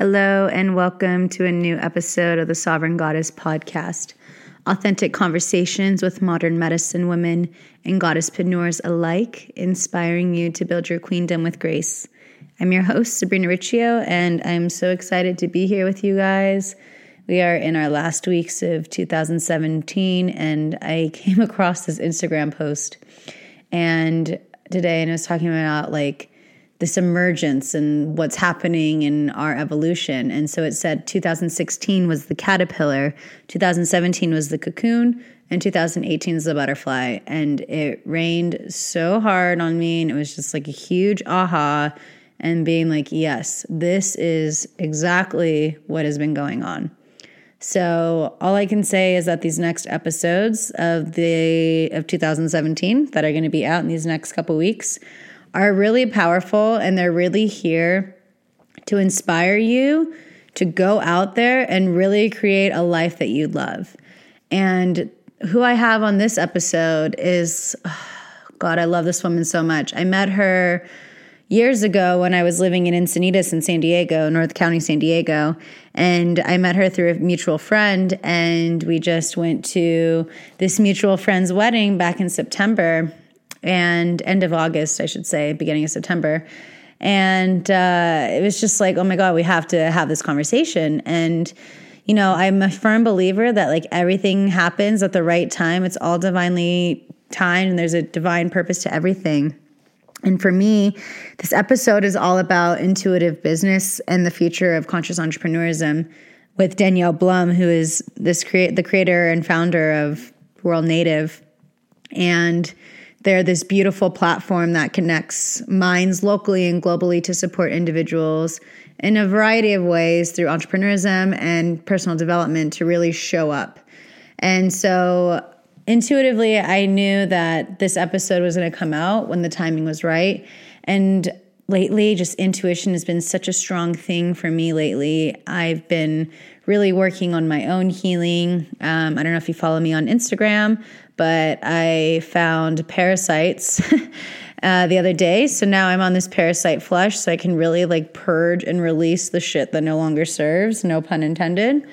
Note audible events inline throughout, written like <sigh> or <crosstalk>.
Hello, and welcome to a new episode of the Sovereign Goddess podcast. Authentic conversations with modern medicine women and goddesspreneurs alike, inspiring you to build your queendom with grace. I'm your host, Sabrina Riccio, and I'm so excited to be here with you guys. We are in our last weeks of 2017, and I <laughs> came across this Instagram post and today, and I was talking about like this emergence and what's happening in our evolution. And so it said 2016 was the caterpillar, 2017 was the cocoon, and 2018 is the butterfly. And it rained so hard on me, and it was just like a huge aha and being like, yes, this is exactly what has been going on. So all I can say is that these next episodes of the of 2017 that are going to be out in these next couple weeks are really powerful and they're really here to inspire you to go out there and really create a life that you love. And who I have on this episode is <sighs> God, I love this woman so much. I met her years ago when I was living in Encinitas in San Diego, North County, San Diego. And I met her through a mutual friend, and we just went to this mutual friend's wedding back in September and end of August, I should say, beginning of September. And uh, it was just like, oh my God, we have to have this conversation. And, you know, I'm a firm believer that like everything happens at the right time. It's all divinely timed and there's a divine purpose to everything. And for me, this episode is all about intuitive business and the future of conscious entrepreneurism with Danielle Blum, who is this create the creator and founder of World Nativ. And they're this beautiful platform that connects minds locally and globally to support individuals in a variety of ways through entrepreneurism and personal development to really show up. And so intuitively, I knew that this episode was going to come out when the timing was right. And lately, just intuition has been such a strong thing for me lately. I've been really working on my own healing. Um, I don't know if you follow me on Instagram, but I found parasites. <laughs> Uh, the other day. So now I'm on this parasite flush, so I can really like purge and release the shit that no longer serves, no pun intended,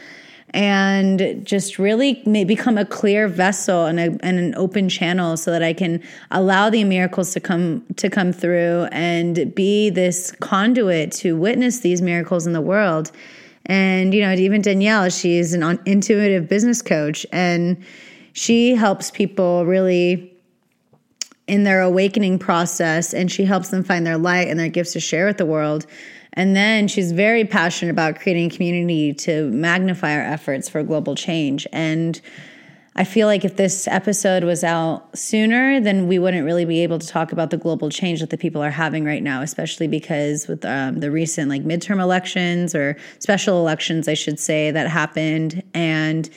and just really become a clear vessel and, a, and an open channel so that I can allow the miracles to come to come through and be this conduit to witness these miracles in the world. And you know, even Danielle, she's an intuitive business coach and she helps people really in their awakening process and she helps them find their light and their gifts to share with the world. And then she's very passionate about creating a community to magnify our efforts for global change. And I feel like if this episode was out sooner, then we wouldn't really be able to talk about the global change that the people are having right now, especially because with um, the recent like midterm elections or special elections, I should say, that happened. And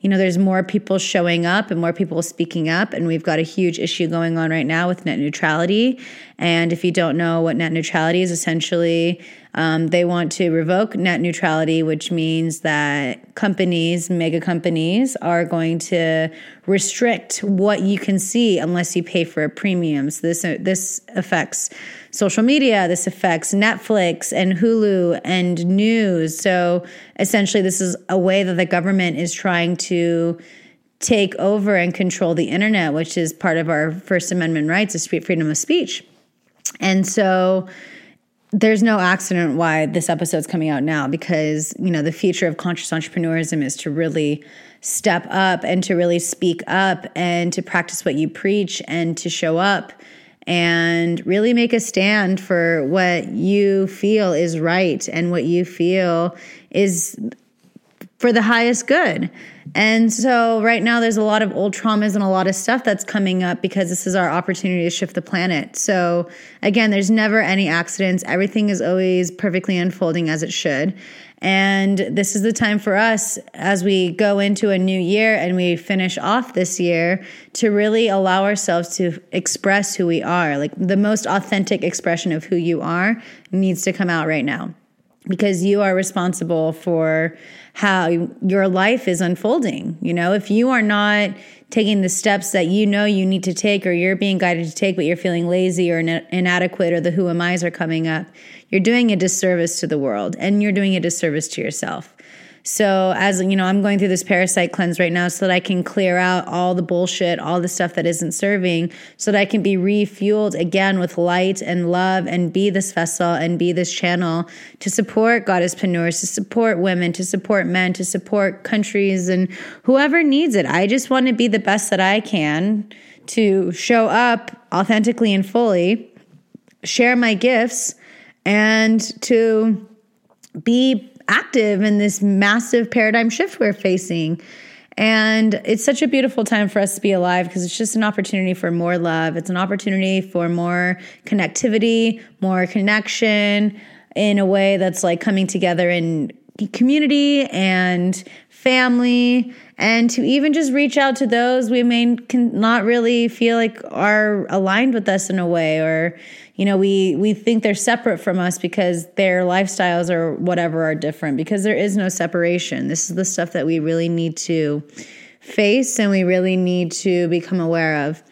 you know, there's more people showing up and more people speaking up. And we've got a huge issue going on right now with net neutrality. And if you don't know what net neutrality is, essentially, um, they want to revoke net neutrality, which means that companies, mega companies, are going to restrict what you can see unless you pay for a premium. So this this affects social media. This affects Netflix and Hulu and news. So essentially, this is a way that the government is trying to take over and control the internet, which is part of our First Amendment rights, is freedom of speech. And so there's no accident why this episode's coming out now because you know the future of conscious entrepreneurism is to really step up and to really speak up and to practice what you preach and to show up and really make a stand for what you feel is right and what you feel is for the highest good. And so, right now, there's a lot of old traumas and a lot of stuff that's coming up because this is our opportunity to shift the planet. So, again, there's never any accidents. Everything is always perfectly unfolding as it should. And this is the time for us as we go into a new year and we finish off this year to really allow ourselves to express who we are. Like the most authentic expression of who you are needs to come out right now. Because you are responsible for how your life is unfolding. You know, if you are not taking the steps that you know you need to take or you're being guided to take, but you're feeling lazy or inadequate or the who am I's are coming up, you're doing a disservice to the world and you're doing a disservice to yourself. So, as you know, I'm going through this parasite cleanse right now so that I can clear out all the bullshit, all the stuff that isn't serving, so that I can be refueled again with light and love and be this vessel and be this channel to support goddess goddesspreneurs, to support women, to support men, to support countries and whoever needs it. I just want to be the best that I can to show up authentically and fully, share my gifts, and to be active in this massive paradigm shift we're facing. And it's such a beautiful time for us to be alive because it's just an opportunity for more love. It's an opportunity for more connectivity, more connection in a way that's like coming together in community and family and to even just reach out to those we may not really feel like are aligned with us in a way or you know we we think they're separate from us because their lifestyles or whatever are different because there is no separation. This is the stuff that we really need to face and we really need to become aware of.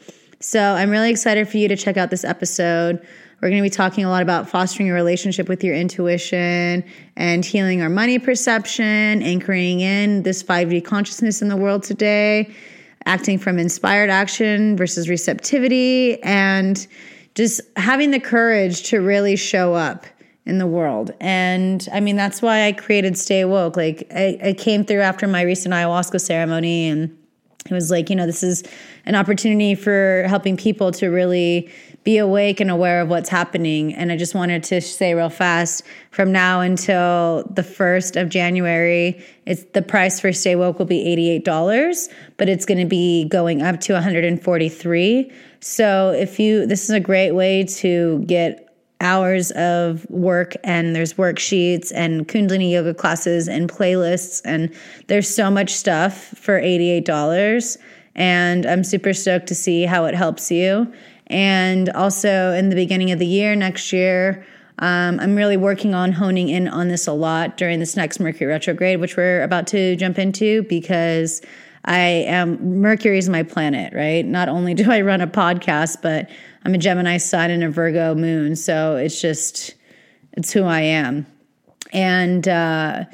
So i'm really excited for you to check out this episode we're going to be talking a lot about fostering a relationship with your intuition and healing our money perception, anchoring in this 5D consciousness in the world today, acting from inspired action versus receptivity, and just having the courage to really show up in the world. And I mean, that's why I created Stay Woke. Like, I, I came through after my recent ayahuasca ceremony and it was like, you know, this is an opportunity for helping people to really be awake and aware of what's happening. And I just wanted to say real fast from now until the 1st of January, it's the price for Stay Woke will be $88, but it's going to be going up to 143. So if you this is a great way to get hours of work and there's worksheets and kundalini yoga classes and playlists and there's so much stuff for $88 and I'm super stoked to see how it helps you and also in the beginning of the year, next year, um, I'm really working on honing in on this a lot during this next Mercury retrograde, which we're about to jump into because I am Mercury is my planet, right? Not only do I run a podcast, but I'm a Gemini sun and a Virgo moon. So it's just, it's who I am. And, uh,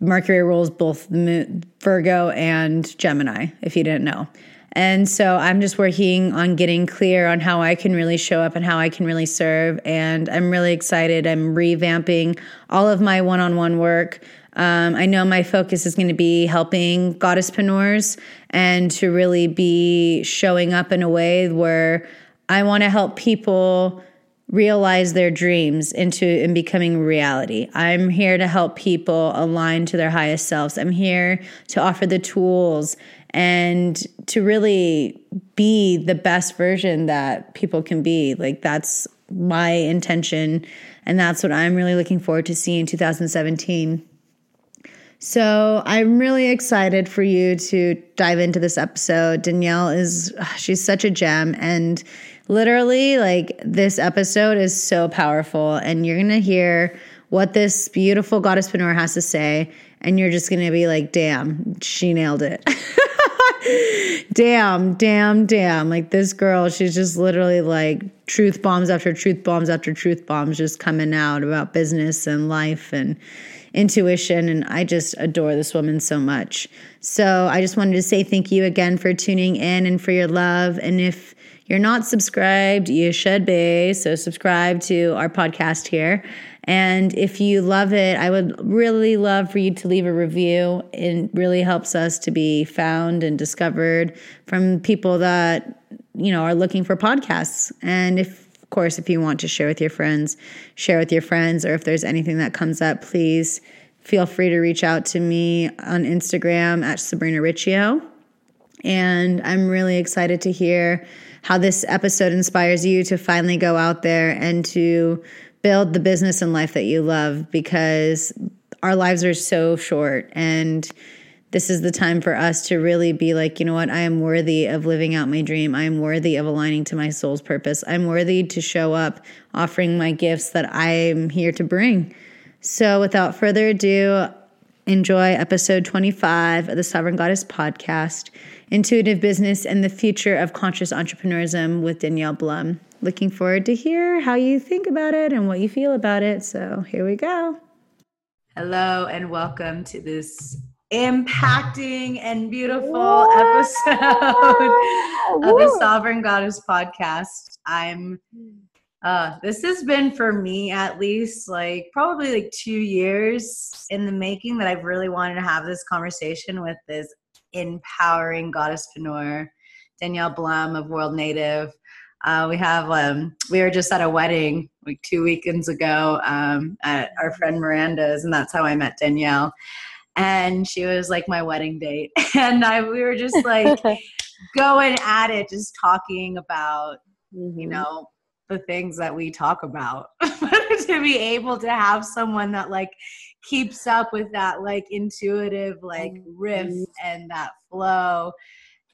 Mercury rules both moon, Virgo and Gemini, if you didn't know. And so I'm just working on getting clear on how I can really show up and how I can really serve. And I'm really excited. I'm revamping all of my one on one work. Um, I know my focus is going to be helping goddesspreneurs and to really be showing up in a way where I want to help people realize their dreams into and becoming reality. I'm here to help people align to their highest selves. I'm here to offer the tools and to really be the best version that people can be. Like that's my intention and that's what I'm really looking forward to seeing in 2017. So I'm really excited for you to dive into this episode. Danielle is she's such a gem and literally like this episode is so powerful and you're to hear what this beautiful goddesspreneur has to say and you're just to be like damn she nailed it <laughs> damn damn damn like this girl she's just literally like truth bombs after truth bombs after truth bombs just coming out about business and life and intuition and I just adore this woman so much. So I just wanted to say thank you again for tuning in and for your love and if you're not subscribed, you should be. So, subscribe to our podcast here. And if you love it, I would really love for you to leave a review. It really helps us to be found and discovered from people that, you know, are looking for podcasts. And if, of course, if you want to share with your friends, share with your friends, or if there's anything that comes up, please feel free to reach out to me on Instagram at Sabrina Riccio. And I'm really excited to hear how this episode inspires you to finally go out there and to build the business and life that you love because our lives are so short and this is the time for us to really be like, you know what? I am worthy of living out my dream. I am worthy of aligning to my soul's purpose. I'm worthy to show up offering my gifts that I'm here to bring. So, without further ado, enjoy episode 25 of the Sovereign Goddess podcast Intuitive Business and the Future of Conscious Entrepreneurism with Danielle Blum. Looking forward to hear how you think about it and what you feel about it. So, here we go. Hello, and welcome to this impacting and beautiful Whoa. episode <laughs> of the Sovereign Goddess podcast. I'm uh, this has been for me at least like probably like two years in the making that I've really wanted to have this conversation with this empowering goddesspreneur, Danielle Blum of World Nativ. Uh, we have um, we were just at a wedding like two weekends ago um, at our friend Miranda's, and that's how I met Danielle. And she was like my wedding date, <laughs> and I we were just like <laughs> going at it, just talking about mm-hmm. you know the things that we talk about. <laughs> To be able to have someone that like keeps up with that like intuitive like riff mm-hmm. and that flow.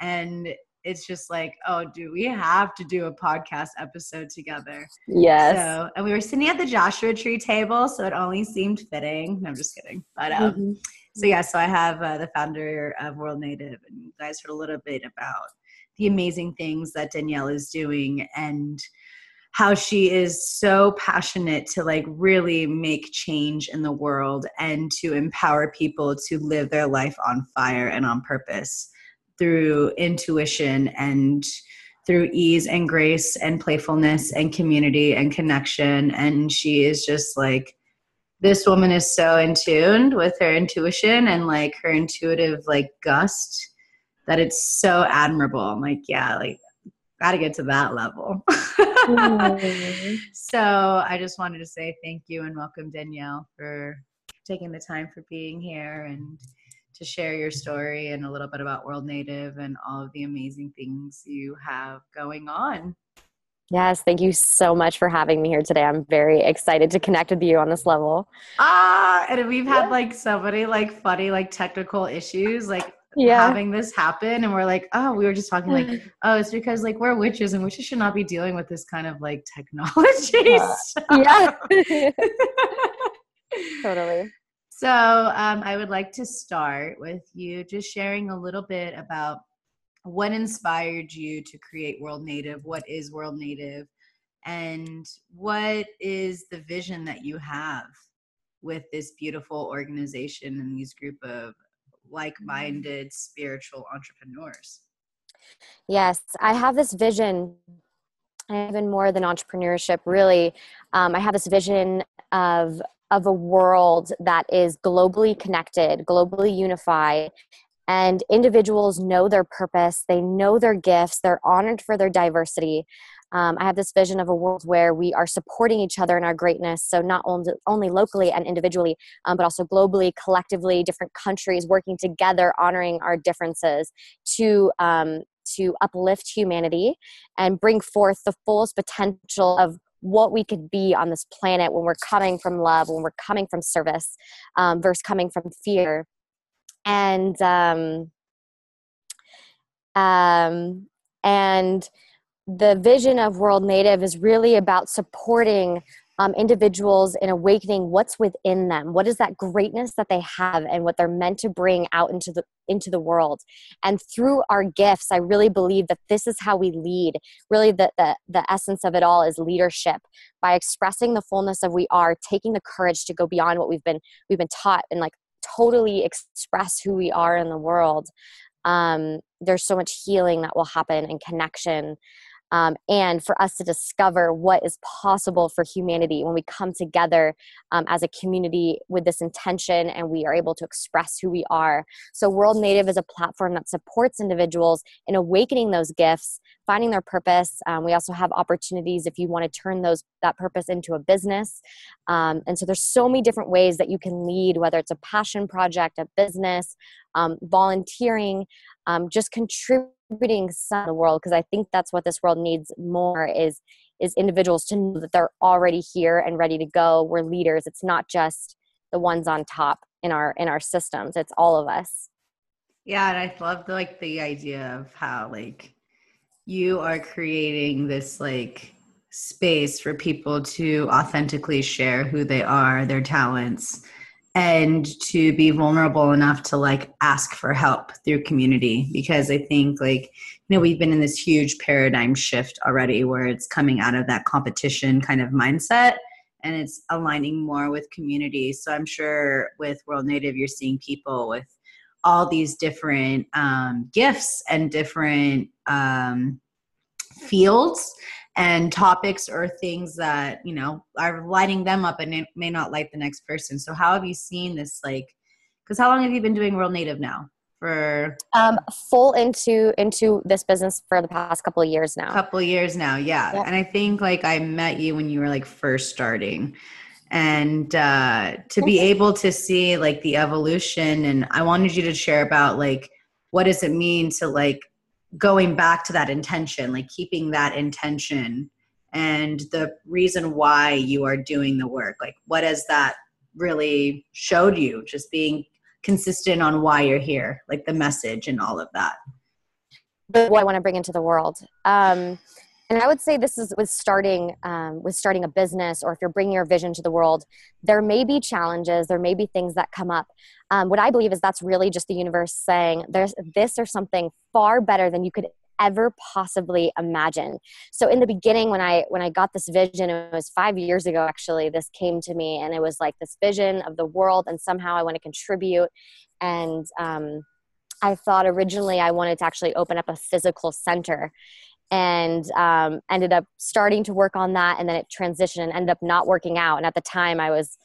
And it's just like oh do we have to do a podcast episode together? Yes. So and we were sitting at the joshua tree table so it only seemed fitting. No, i'm just kidding. But um mm-hmm. so yeah so i have uh, the founder of world nativ and you guys heard a little bit about the amazing things that danielle is doing and how she is so passionate to like really make change in the world and to empower people to live their life on fire and on purpose through intuition and through ease and grace and playfulness and community and connection. And she is just like this woman is so in tune with her intuition and like her intuitive like gust that it's so admirable. I'm like yeah like got to get to that level. mm-hmm. <laughs> So I just wanted to say thank you and welcome Danielle for taking the time for being here and to share your story and a little bit about World Nativ and all of the amazing things you have going on. Yes, thank you so much for having me here today. I'm very excited to connect with you on this level. Ah, and we've had yeah. like so many like funny like technical issues. Like yeah. having this happen and we're like oh we were just talking like <sighs> oh it's because like we're witches and witches should not be dealing with this kind of like technology yeah, yeah. <laughs> totally so um, i would like to start with you just sharing a little bit about what inspired you to create world nativ what is world nativ and what is the vision that you have with this beautiful organization and these group of like minded spiritual entrepreneurs? Yes, I have this vision, even more than entrepreneurship, really. Um, I have this vision of of a world that is globally connected, globally unified, and individuals know their purpose, they know their gifts, they're honored for their diversity, um, I have this vision of a world where we are supporting each other in our greatness. So, not only, locally and individually, um, but also globally, collectively, different countries working together, honoring our differences to, um, to uplift humanity and bring forth the fullest potential of what we could be on this planet when we're coming from love, when we're coming from service, um, versus coming from fear. And, um, um, and the vision of World Nativ is really about supporting um, individuals in awakening what's within them what is that greatness that they have and what they're meant to bring out into the into the world. And through our gifts i really believe that this is how we lead. Really the, the the essence of it all is leadership. By expressing the fullness of we are taking the courage to go beyond what we've been we've been taught and like totally express who we are in the world um, there's so much healing that will happen and connection um, and for us to discover what is possible for humanity when we come together um, as a community with this intention and we are able to express who we are. So, World Nativ is a platform that supports individuals in awakening those gifts, finding their purpose. Um, we also have opportunities if you want to turn those that purpose into a business. Um, and so, there's so many different ways that you can lead, whether it's a passion project, a business, um, volunteering, um, just contributing some the world because i think that's what this world needs more is is individuals to know that they're already here and ready to go we're leaders it's not just the ones on top in our in our systems it's all of us yeah and i love the, like the idea of how like you are creating this like space for people to authentically share who they are, their talents, and to be vulnerable enough to like ask for help through community. Because i think like you know we've been in this huge paradigm shift already where it's coming out of that competition kind of mindset and it's aligning more with community. So i'm sure with world nativ you're seeing people with all these different um, gifts and different um, fields and topics or things that you know are lighting them up and it may not light the next person. So how have you seen this like because how long have you been doing world nativ now for? Um full into into this business for the past couple of years now. Couple of years now yeah. Yep. and i think like i met you when you were like first starting and uh to be able to see like the evolution and i wanted you to share about like what does it mean to like going back to that intention, like keeping that intention and the reason why you are doing the work. Like, what has that really showed you? Just being consistent on why you're here, like the message and all of that. but What I want to bring into the world. Um, and i would say this is with starting um, with starting a business or if you're bringing your vision to the world there may be challenges there may be things that come up. Um, what i believe is that's really just the universe saying there's this or something far better than you could ever possibly imagine. So in the beginning when i when i got this vision it was five years ago actually this came to me and it was like this vision of the world and somehow i want to contribute. And um, I thought originally I wanted to actually open up a physical center and um, ended up starting to work on that and then it transitioned and ended up not working out and at the time i was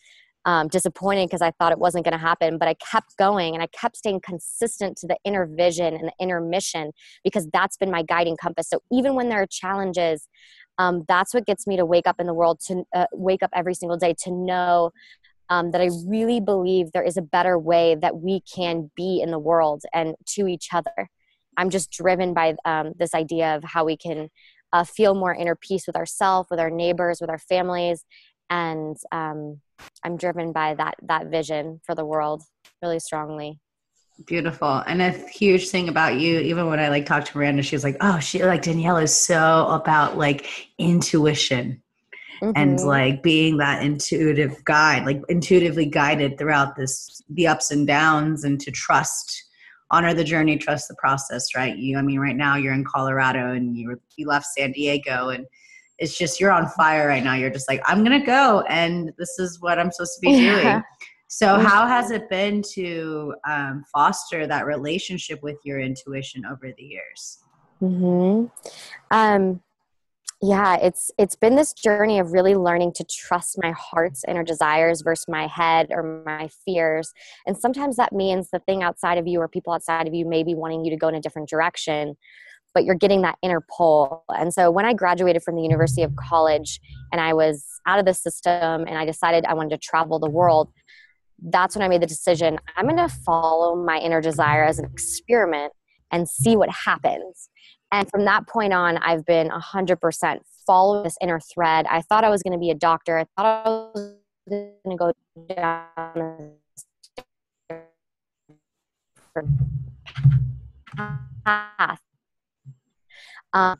um, disappointed because i thought it wasn't going to happen but i kept going and i kept staying consistent to the inner vision and the inner mission because that's been my guiding compass so even when there are challenges um, that's what gets me to wake up in the world to uh, wake up every single day to know um, that I really believe there is a better way that we can be in the world and to each other. I'm just driven by um, this idea of how we can uh, feel more inner peace with ourselves, with our neighbors, with our families, and um, I'm driven by that that vision for the world really strongly. Beautiful. And a huge thing about you, even when I like talked to Miranda, she was like, oh, she like Danielle is so about like intuition mm-hmm. and like being that intuitive guide, like intuitively guided throughout this, the ups and downs and to trust honor the journey, trust the process, right? You, I mean, right now you're in Colorado and you you left San Diego and it's just you're on fire right now. You're just like, I'm gonna go and this is what I'm supposed to be yeah. doing. So, how has it been to um, foster that relationship with your intuition over the years? Hmm. Um, yeah it's it's been this journey of really learning to trust my heart's inner desires versus my head or my fears. And sometimes that means the thing outside of you or people outside of you may be wanting you to go in a different direction but you're getting that inner pull. And so when i graduated from the university of college and i was out of the system and i decided i wanted to travel the world that's when i made the decision i'm going to follow my inner desire as an experiment and see what happens and from that point on, I've been 100% following this inner thread. I thought I was going to be a doctor. I thought I was going to go down path. Um,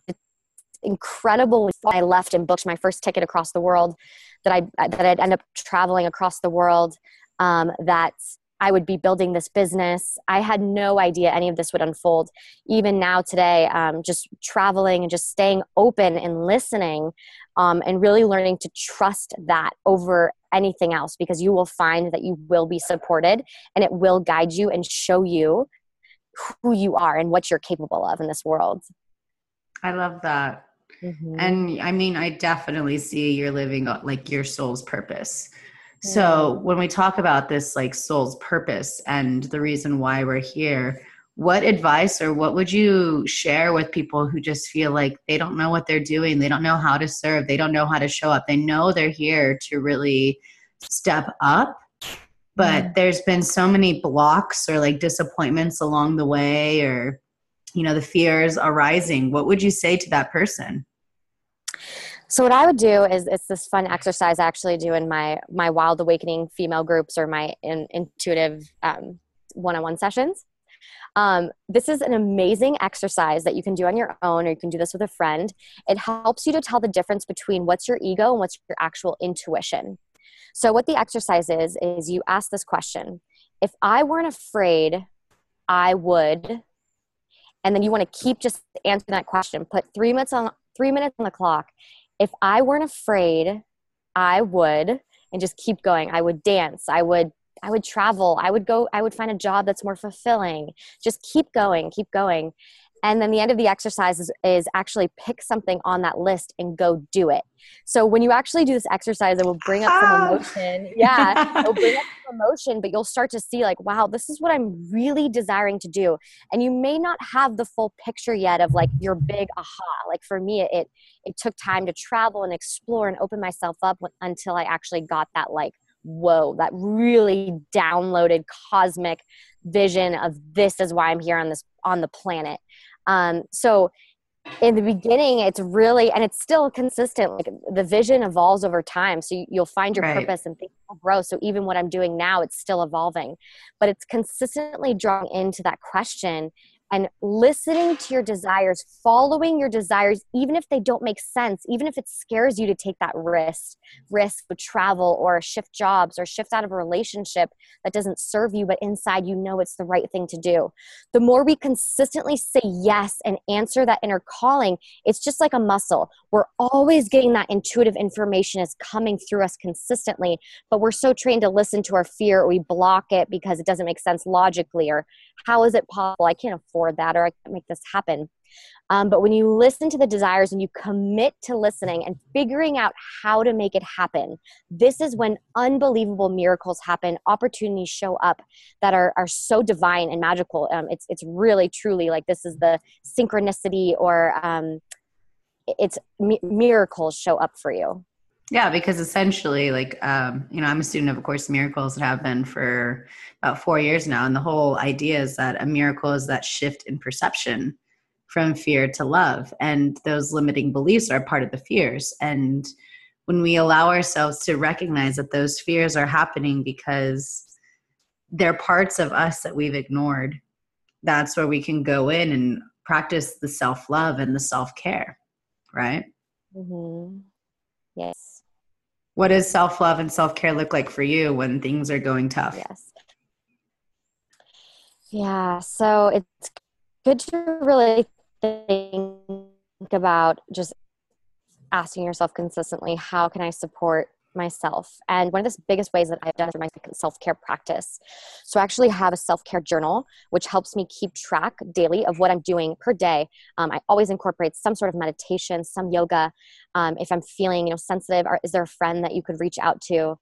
incredible. I left and booked my first ticket across the world. That I that I'd end up traveling across the world. Um, that I would be building this business. I had no idea any of this would unfold. Even now, today, um, just traveling and just staying open and listening um, and really learning to trust that over anything else because you will find that you will be supported and it will guide you and show you who you are and what you're capable of in this world. I love that. Mm-hmm. And I mean, I definitely see you're living like your soul's purpose. So when we talk about this like soul's purpose and the reason why we're here, what advice or what would you share with people who just feel like they don't know what they're doing, they don't know how to serve, they don't know how to show up. They know they're here to really step up, but mm. there's been so many blocks or like disappointments along the way or you know the fears arising. What would you say to that person? So what I would do is it's this fun exercise I actually do in my my Wild Awakening female groups or my in, intuitive um, one-on-one sessions. Um, this is an amazing exercise that you can do on your own, or you can do this with a friend. It helps you to tell the difference between what's your ego and what's your actual intuition. So, what the exercise is, is you ask this question If I weren't afraid, I would. And then you want to keep just answering that question. Put three minutes on three minutes on the clock. If I weren't afraid, I would, and just keep going. I would dance. I would I would travel. I would go, I would find a job that's more fulfilling. Just keep going, keep going. And then the end of the exercise is, is actually pick something on that list and go do it. So when you actually do this exercise, it will bring up some ah. emotion. Yeah, <laughs> it'll bring up some emotion, but you'll start to see like, wow, this is what I'm really desiring to do. And you may not have the full picture yet of like your big aha. Like for me, it it took time to travel and explore and open myself up until I actually got that like whoa, that really downloaded cosmic vision of this is why I'm here on this on the planet. Um, so in the beginning, it's really and it's still consistent. Like the vision evolves over time, so you, will find your right. purpose and things will grow. So even what I'm doing now, it's still evolving, but it's consistently drawing into that question and listening to your desires, following your desires, even if they don't make sense, even if it scares you to take that risk, risk to travel or shift jobs or shift out of a relationship that doesn't serve you, but inside you know it's the right thing to do. The more we consistently say yes and answer that inner calling, it's just like a muscle. We're always getting that intuitive information is coming through us consistently, but we're so trained to listen to our fear we block it because it doesn't make sense logically or how is it possible? I can't afford that or I can't make this happen. Um, but when you listen to the desires and you commit to listening and figuring out how to make it happen, this is when unbelievable miracles happen. Opportunities show up that are, are so divine and magical. Um, it's, it's really, truly like this is the synchronicity or um, it's mi- miracles show up for you. Yeah, because essentially, like, um, you know, I'm a student of A Course Miracles and have been for about four years now. And the whole idea is that a miracle is that shift in perception from fear to love. And those limiting beliefs are part of the fears. And when we allow ourselves to recognize that those fears are happening because they're parts of us that we've ignored, that's where we can go in and practice the self love and the self care, right? Mm-hmm. What does self love and self care look like for you when things are going tough? Yes. Yeah, so it's good to really think about just asking yourself consistently how can I support myself. And one of the biggest ways that I've done through my self care practice. So I actually have a self care journal, which helps me keep track daily of what I'm doing per day. Um, I always incorporate some sort of meditation, some yoga. Um, if I'm feeling, you know, sensitive, or is there a friend that you could reach out to?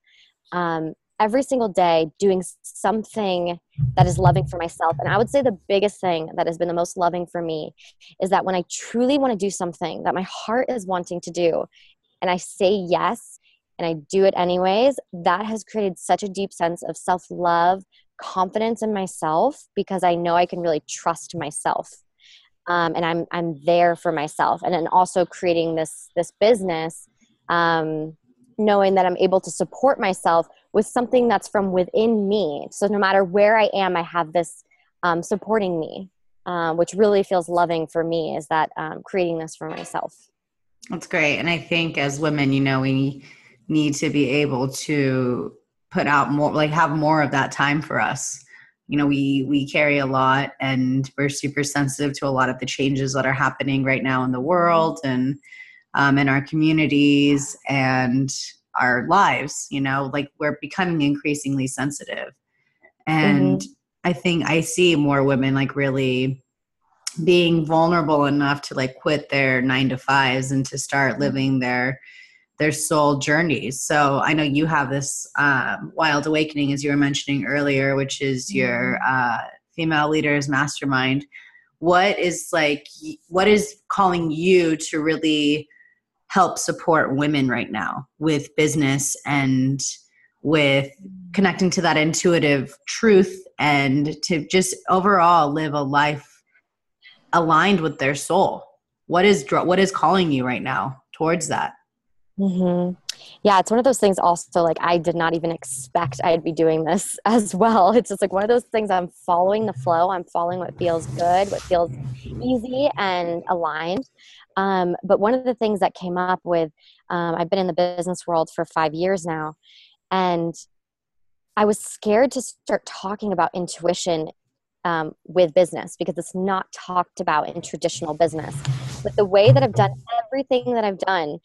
Um, every single day doing something that is loving for myself. And I would say the biggest thing that has been the most loving for me is that when I truly want to do something that my heart is wanting to do, and I say yes, and I do it anyways, that has created such a deep sense of self love, confidence in myself because I know I can really trust myself. Um, and I'm I'm there for myself, and then also creating this this business, um, knowing that I'm able to support myself with something that's from within me. So no matter where I am, I have this um, supporting me, uh, which really feels loving for me. Is that um, creating this for myself? That's great, and I think as women, you know, we need to be able to put out more like have more of that time for us you know we we carry a lot and we're super sensitive to a lot of the changes that are happening right now in the world and um, in our communities and our lives you know like we're becoming increasingly sensitive and mm-hmm. i think i see more women like really being vulnerable enough to like quit their nine to fives and to start mm-hmm. living their their soul journeys. So I know you have this um, wild awakening, as you were mentioning earlier, which is your mm-hmm. uh, female leaders mastermind. What is like, what is calling you to really help support women right now with business and with connecting to that intuitive truth and to just overall live a life aligned with their soul? What is what is calling you right now towards that? Mm-hmm. Yeah, it's one of those things also like I did not even expect I'd be doing this <laughs> as well. It's just like one of those things I'm following the flow, I'm following what feels good, what feels easy and aligned. Um, but one of the things that came up with, um, I've been in the business world for five years now, and I was scared to start talking about intuition um, with business because it's not talked about in traditional business. But the way that I've done everything that I've done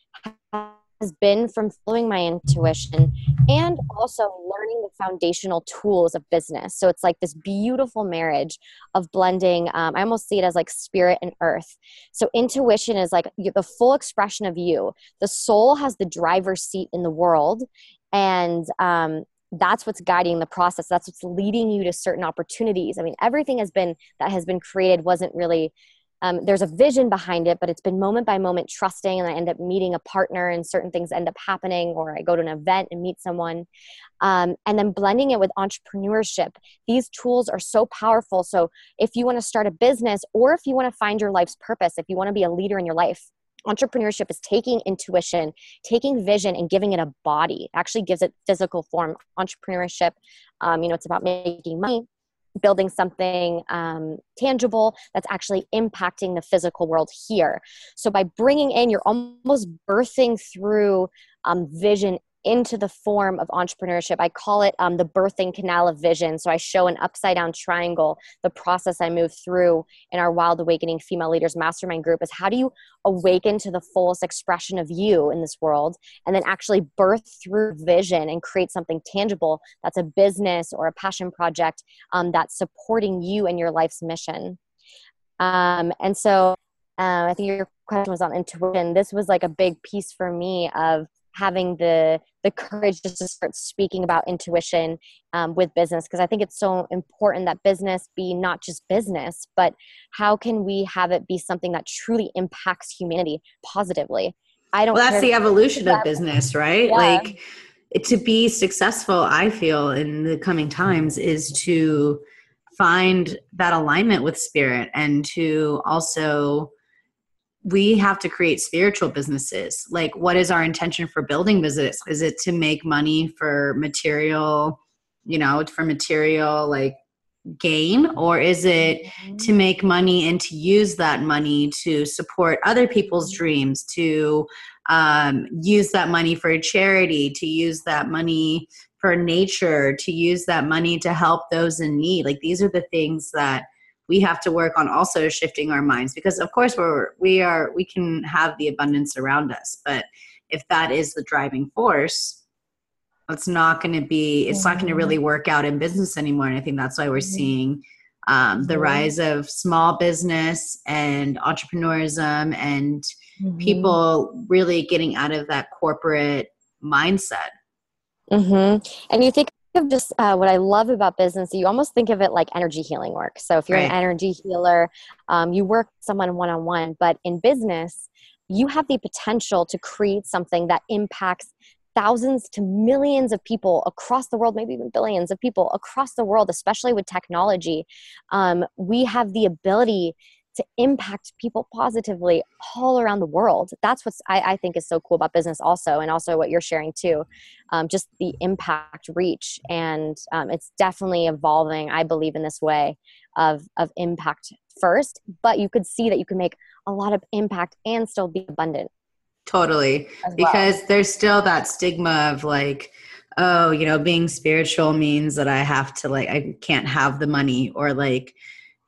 has been from following my intuition and also learning the foundational tools of business. So it's like this beautiful marriage of blending. Um, I almost see it as like spirit and earth. So intuition is like the full expression of you. The soul has the driver's seat in the world, and um, that's what's guiding the process that's what's leading you to certain opportunities i mean everything has been that has been created wasn't really um, there's a vision behind it but it's been moment by moment trusting and i end up meeting a partner and certain things end up happening or i go to an event and meet someone. Um, and then blending it with entrepreneurship. These tools are so powerful. So if you want to start a business or if you want to find your life's purpose if you want to be a leader in your life entrepreneurship is taking intuition taking vision and giving it a body. It actually gives it physical form. Entrepreneurship um, you know it's about making money building something um, tangible that's actually impacting the physical world here. So by bringing in you're almost birthing through um, vision into the form of entrepreneurship. I call it um, the birthing canal of vision. So I show an upside down triangle. The process I move through in our Wild Awakening Female Leaders Mastermind group is how do you awaken to the fullest expression of you in this world and then actually birth through vision and create something tangible that's a business or a passion project um, that's supporting you and your life's mission. Um, and so uh, I think your question was on intuition. This was like a big piece for me of having the the courage just to start speaking about intuition um, with business because i think it's so important that business be not just business but how can we have it be something that truly impacts humanity positively i don't well that's the evolution of business right yeah. like to be successful i feel in the coming times is to find that alignment with spirit and to also we have to create spiritual businesses. Like, what is our intention for building business? Is it to make money for material, you know, for material like gain, or is it mm-hmm. to make money and to use that money to support other people's dreams, to um, use that money for a charity, to use that money for nature, to use that money to help those in need? Like, these are the things that we have to work on also shifting our minds because of course we're we are we can have the abundance around us but if that is the driving force it's not going to be it's not going to really work out in business anymore and i think that's why we're mm-hmm. seeing um, the rise of small business and entrepreneurism and mm-hmm. people really getting out of that corporate mindset mm-hmm. and you think of just uh, what I love about business. You almost think of it like energy healing work. So if you're right. an energy healer, um, you work someone one on one. But in business, you have the potential to create something that impacts thousands to millions of people across the world, maybe even billions of people across the world, especially with technology. Um, we have the ability to impact people positively all around the world. That's what I, I, think is so cool about business, also, and also what you're sharing too. Um, just the impact reach, and um, it's definitely evolving. I believe in this way of of impact first, but you could see that you can make a lot of impact and still be abundant. Totally, well. because there's still that stigma of like oh you know being spiritual means that i have to like i can't have the money or like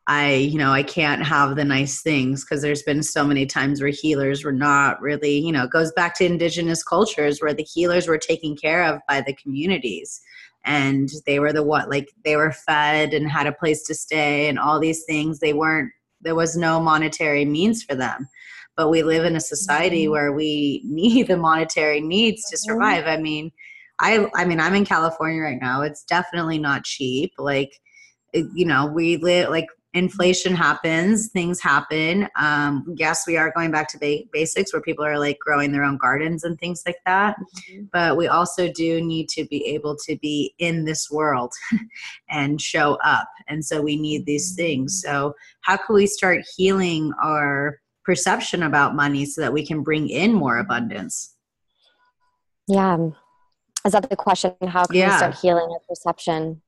I, you know, I can't have the nice things because there's been so many times where healers were not really, you know, it goes back to indigenous cultures where the healers were taken care of by the communities. And they were the what like they were fed and had a place to stay and all these things. They weren't there was no monetary means for them. But we live in a society mm-hmm. where we <laughs> need the monetary needs to mm-hmm. survive. I mean i i mean i'm in california right now. It's definitely not cheap. Like you know we live like inflation happens things happen um, yes we are going back to ba- basics where people are like growing their own gardens and things like that mm-hmm. but we also do need to be able to be in this world <laughs> and show up and so we need these things mm-hmm. so how can we start healing our perception about money so that we can bring in more abundance Yeah. Is that the question? How can Yeah. we start healing our perception?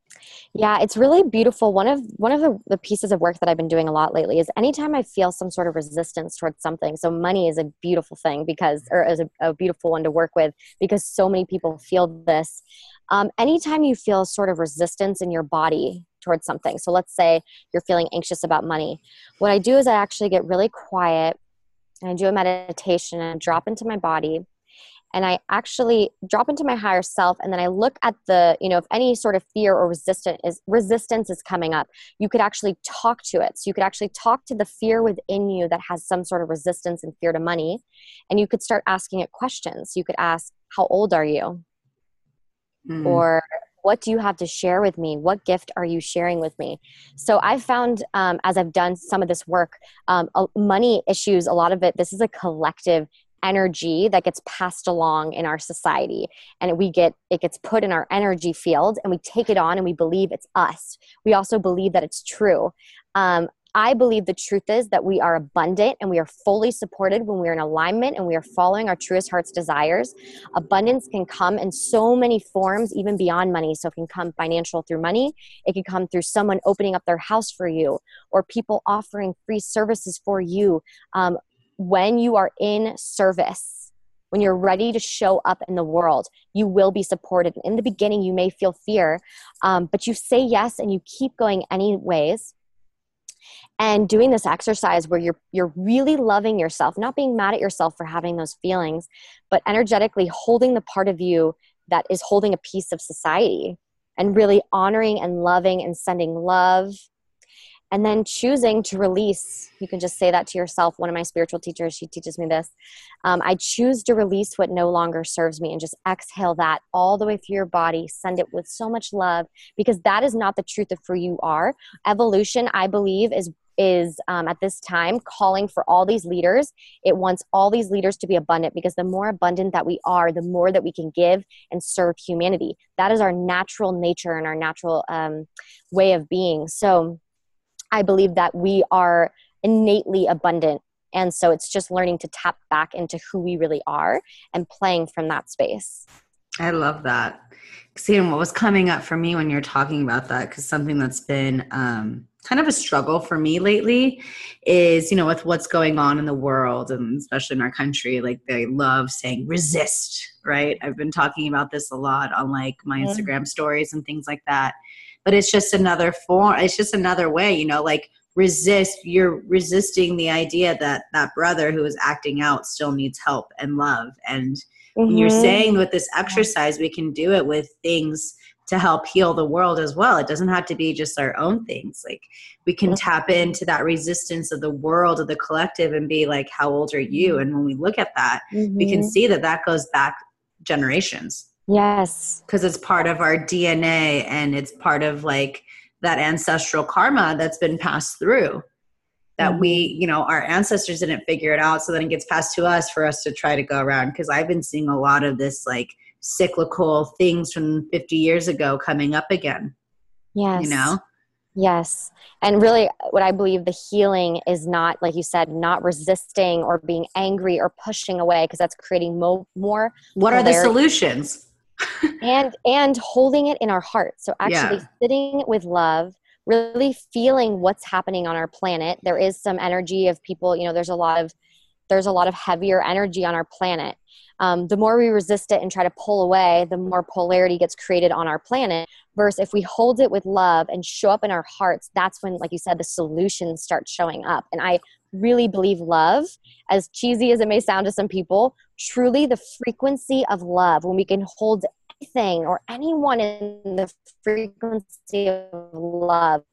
Yeah, it's really beautiful. One of one of the, the pieces of work that I've been doing a lot lately is anytime I feel some sort of resistance towards something. So money is a beautiful thing because, or is a, a beautiful one to work with because so many people feel this. Um, anytime you feel a sort of resistance in your body towards something. So let's say you're feeling anxious about money. What I do is I actually get really quiet and I do a meditation and drop into my body and I actually drop into my higher self and then I look at the, you know, if any sort of fear or resistance is resistance is coming up, you could actually talk to it. So you could actually talk to the fear within you that has some sort of resistance and fear to money and you could start asking it questions. You could ask, "How old are you?" Mm. or what do you have to share with me what gift are you sharing with me so i've found um, as i've done some of this work um, money issues a lot of it this is a collective energy that gets passed along in our society and we get it gets put in our energy field and we take it on and we believe it's us we also believe that it's true um, I believe the truth is that we are abundant and we are fully supported when we're in alignment and we are following our truest heart's desires. Abundance can come in so many forms, even beyond money. So it can come financial through money, it can come through someone opening up their house for you, or people offering free services for you. Um, when you are in service, when you're ready to show up in the world, you will be supported. In the beginning, you may feel fear, um, but you say yes and you keep going anyways and doing this exercise where you're you're really loving yourself not being mad at yourself for having those feelings but energetically holding the part of you that is holding a piece of society and really honoring and loving and sending love and then choosing to release you can just say that to yourself. One of my spiritual teachers she teaches me this. Um, i choose to release what no longer serves me and just exhale that all the way through your body. Send it with so much love because that is not the truth of who you are. Evolution i believe is is um, at this time calling for all these leaders. It wants all these leaders to be abundant because the more abundant that we are the more that we can give and serve humanity. That is our natural nature and our natural um, way of being. So I believe that we are innately abundant. And so it's just learning to tap back into who we really are and playing from that space. I love that. Seeing what was coming up for me when you're talking about that, because something that's been um, kind of a struggle for me lately is, you know, with what's going on in the world and especially in our country, like they love saying resist, right? I've been talking about this a lot on like my. Instagram stories and things like that. But it's just another form, it's just another way, you know, like resist, you're resisting the idea that that brother who is acting out still needs help and love. And and you're saying with this exercise we can do it with things to help heal the world as well. It doesn't have to be just our own things. Like we can tap into that resistance of the world of the collective and be like how old are you? And when we look at that we can Mhm. see that that goes back generations Yes. because it's part of our dna and it's part of like that ancestral karma that's been passed through that we mm-hmm. you know our ancestors didn't figure it out. So then it gets passed to us for us to try to go around. Because i've been seeing a lot of this like cyclical things from 50 years ago coming up again. Yes. you know? Yes. And really, what I believe the healing is not, like you said, not resisting or being angry or pushing away because that's creating mo- more what are the solutions and and holding it in our heart so actually Yeah. sitting with love really feeling what's happening on our planet there is some energy of people you know there's a lot of there's a lot of heavier energy on our planet. Um, the more we resist it and try to pull away the more polarity gets created on our planet versus if we hold it with love and show up in our hearts that's when like you said the solutions start showing up. And i really believe love as cheesy as it may sound to some people truly the frequency of love when we can hold anything or anyone in the frequency of love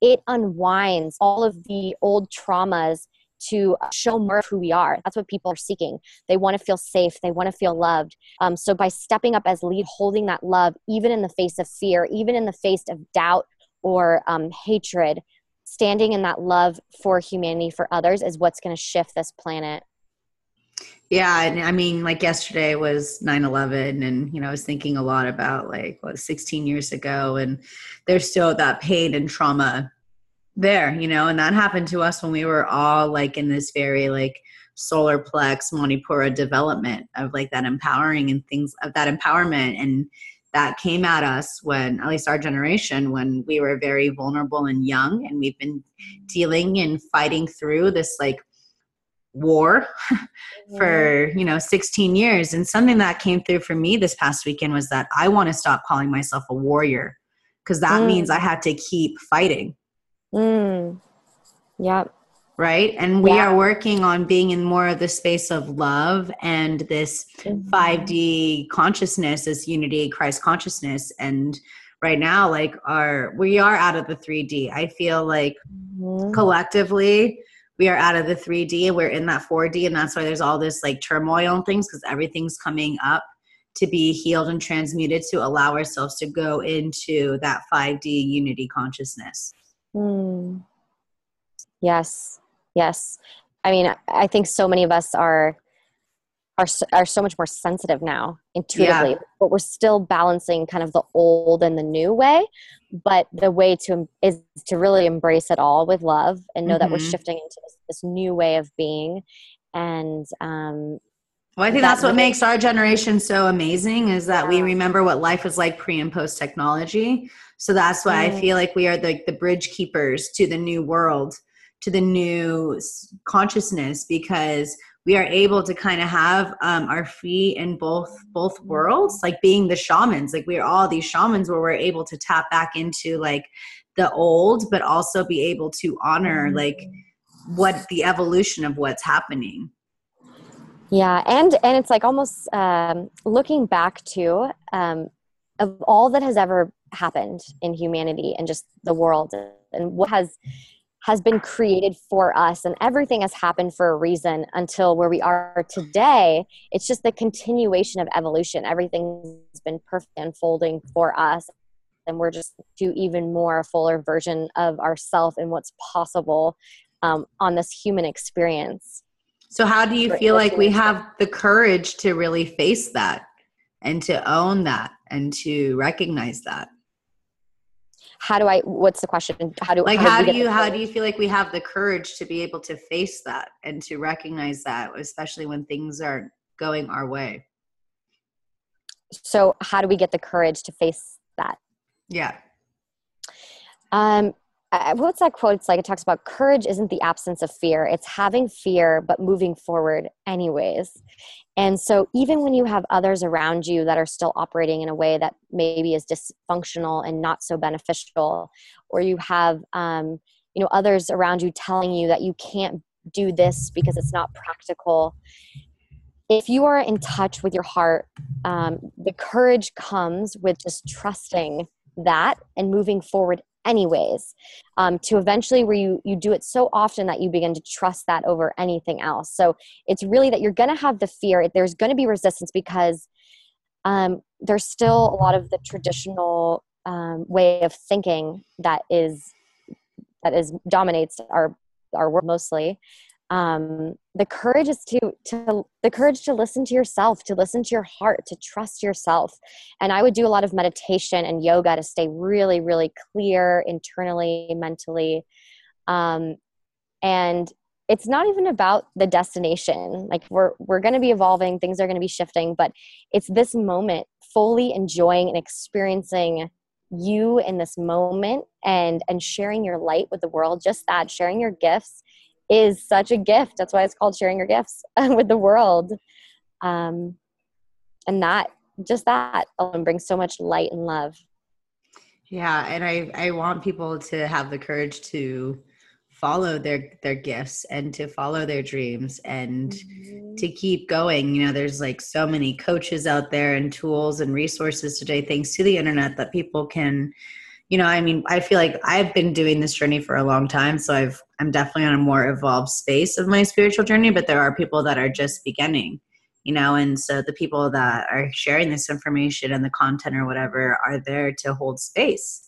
it unwinds all of the old traumas to show more of who we are. That's what people are seeking. They want to feel safe. They want to feel loved. Um, so by stepping up as lead holding that love even in the face of fear even in the face of doubt or um, hatred standing in that love for humanity for others is what's going to shift this planet. Yeah and i mean like yesterday was 9-11 and you know i was thinking a lot about like what 16 years ago and there's still that pain and trauma there you know and that happened to us when we were all like in this very like solar plex manipura development of like that empowering and things of that empowerment. And that came at us when at least our generation when we were very vulnerable and young and we've been dealing and fighting through this like war <laughs> for you know 16 years. And something that came through for me this past weekend was that i want to stop calling myself a warrior because that mm. means i have to keep fighting mm. yep right and we yeah. are working on being in more of the space of love and this mm-hmm. 5d consciousness this unity christ consciousness and right now like our we are out of the 3d i feel like mm-hmm. collectively we are out of the 3D and we're in that 4D. And that's why there's all this like turmoil and things because everything's coming up to be healed and transmuted to allow ourselves to go into that 5D unity consciousness. Mm. Yes. Yes. I mean, I think so many of us are are are so much more sensitive now intuitively yeah. but we're still balancing kind of the old and the new way but the way to is to really embrace it all with love and know mm-hmm. that we're mm-hmm. shifting into this, this, new way of being and um well, I think that that's what makes our generation so amazing is that we remember what life was like pre and post technology. So that's why mm. I feel like we are the, the bridge keepers to the new world, to the new consciousness, because we are able to kind of have um, our feet in both both worlds like being the shamans. Like we're all these shamans where we're able to tap back into like the old but also be able to honor like what the evolution of what's happening yeah and and it's like almost um, looking back to um, of all that has ever happened in humanity and just the world and what has has been created for us and everything has happened for a reason until where we are today it's just the continuation of evolution. Everything's been perfect unfolding for us and we're just to even more fuller version of ourself and what's possible um, on this human experience so how do you feel like we have the courage to really face that and to own that and to recognize that? How do i what's the question? How do like how, how do you how do you feel like we have the courage to be able to face that and to recognize that especially when things are going our way? So how do we get the courage to face that? Yeah. Um what's that quote it's like it talks about courage isn't the absence of fear it's having fear but moving forward anyways and so, even when you have others around you that are still operating in a way that maybe is dysfunctional and not so beneficial, or you have, um, you know, others around you telling you that you can't do this because it's not practical. If you are in touch with your heart, um, the courage comes with just trusting that and moving forward anyways um, to eventually where you you do it so often that you begin to trust that over anything else. So it's really that you're going to have the fear. There's going to be resistance because um, there's still a lot of the traditional um, way of thinking that is that is dominates our our world mostly um, the courage is to to the courage to listen to yourself to listen to your heart to trust yourself. And i would do a lot of meditation and yoga to stay really really clear internally mentally. Um, and it's not even about the destination. Like we're we're going to be evolving things are going to be shifting but it's this moment fully enjoying and experiencing you in this moment and and sharing your light with the world just that sharing your gifts is such a gift. That's why it's called sharing your gifts <laughs> with the world. Um, and that, just that alone brings so much light and love. Yeah. And I, I want people to have the courage to follow their their gifts and to follow their dreams and mm-hmm. to keep going you know there's like so many coaches out there and tools and resources today thanks to the internet that people can you know, I mean, I feel like I've been doing this journey for a long time, so I've I'm definitely on a more evolved space of my spiritual journey, but there are people that are just beginning, you know, and so the people that are sharing this information and the content or whatever are there to hold space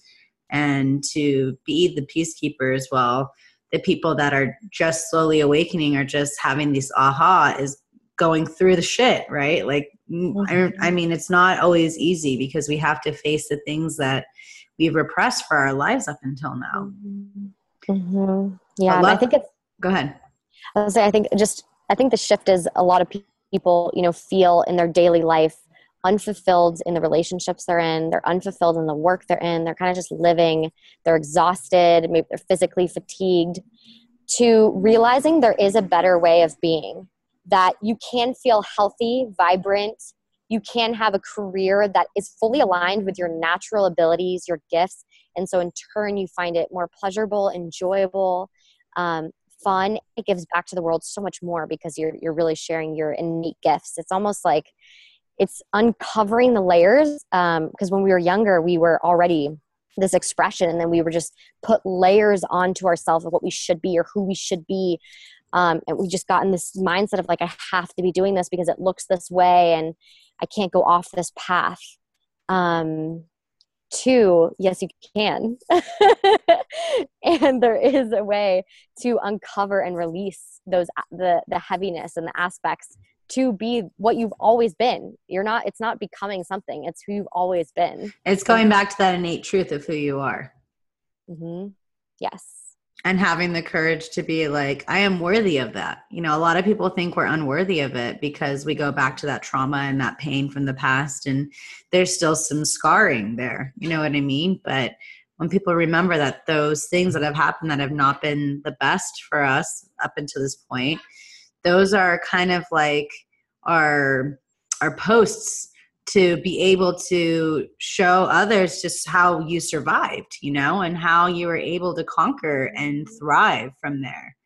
and to be the peacekeeper as well. The people that are just slowly awakening are just having this aha is going through the shit, right? Like, mm-hmm. I, I mean, it's not always easy because we have to face the things that we've repressed for our lives up until now. Mm-hmm. Yeah, I, I, think it's. Go ahead. I was say I think just I think the shift is a lot of people, you know, feel in their daily life unfulfilled in the relationships they're in, they're unfulfilled in the work they're in, they're kind of just living, they're exhausted, maybe they're physically fatigued, to realizing there is a better way of being, that you can feel healthy, vibrant, you can have a career that is fully aligned with your natural abilities, your gifts. And so, in turn, you find it more pleasurable, enjoyable, um, fun. It gives back to the world so much more because you're, you're really sharing your innate gifts. It's almost like it's uncovering the layers because um, when we were younger we were already this expression and then we were just put layers onto ourselves of what we should be or who we should be um, and we just got in this mindset of like i have to be doing this because it looks this way and i can't go off this path um, two yes you can <laughs> and there is a way to uncover and release those the the heaviness and the aspects to be what you've always been. You're not, it's not becoming something, it's who you've always been. It's going back to that innate truth of who you are. Mm-hmm. Yes. And having the courage to be like, I am worthy of that. You know, a lot of people think we're unworthy of it because we go back to that trauma and that pain from the past, and there's still some scarring there. You know what I mean? But when people remember that those things that have happened that have not been the best for us up until this point, those are kind of like our our posts to be able to show others just how you survived you know and how you were able to conquer and thrive from there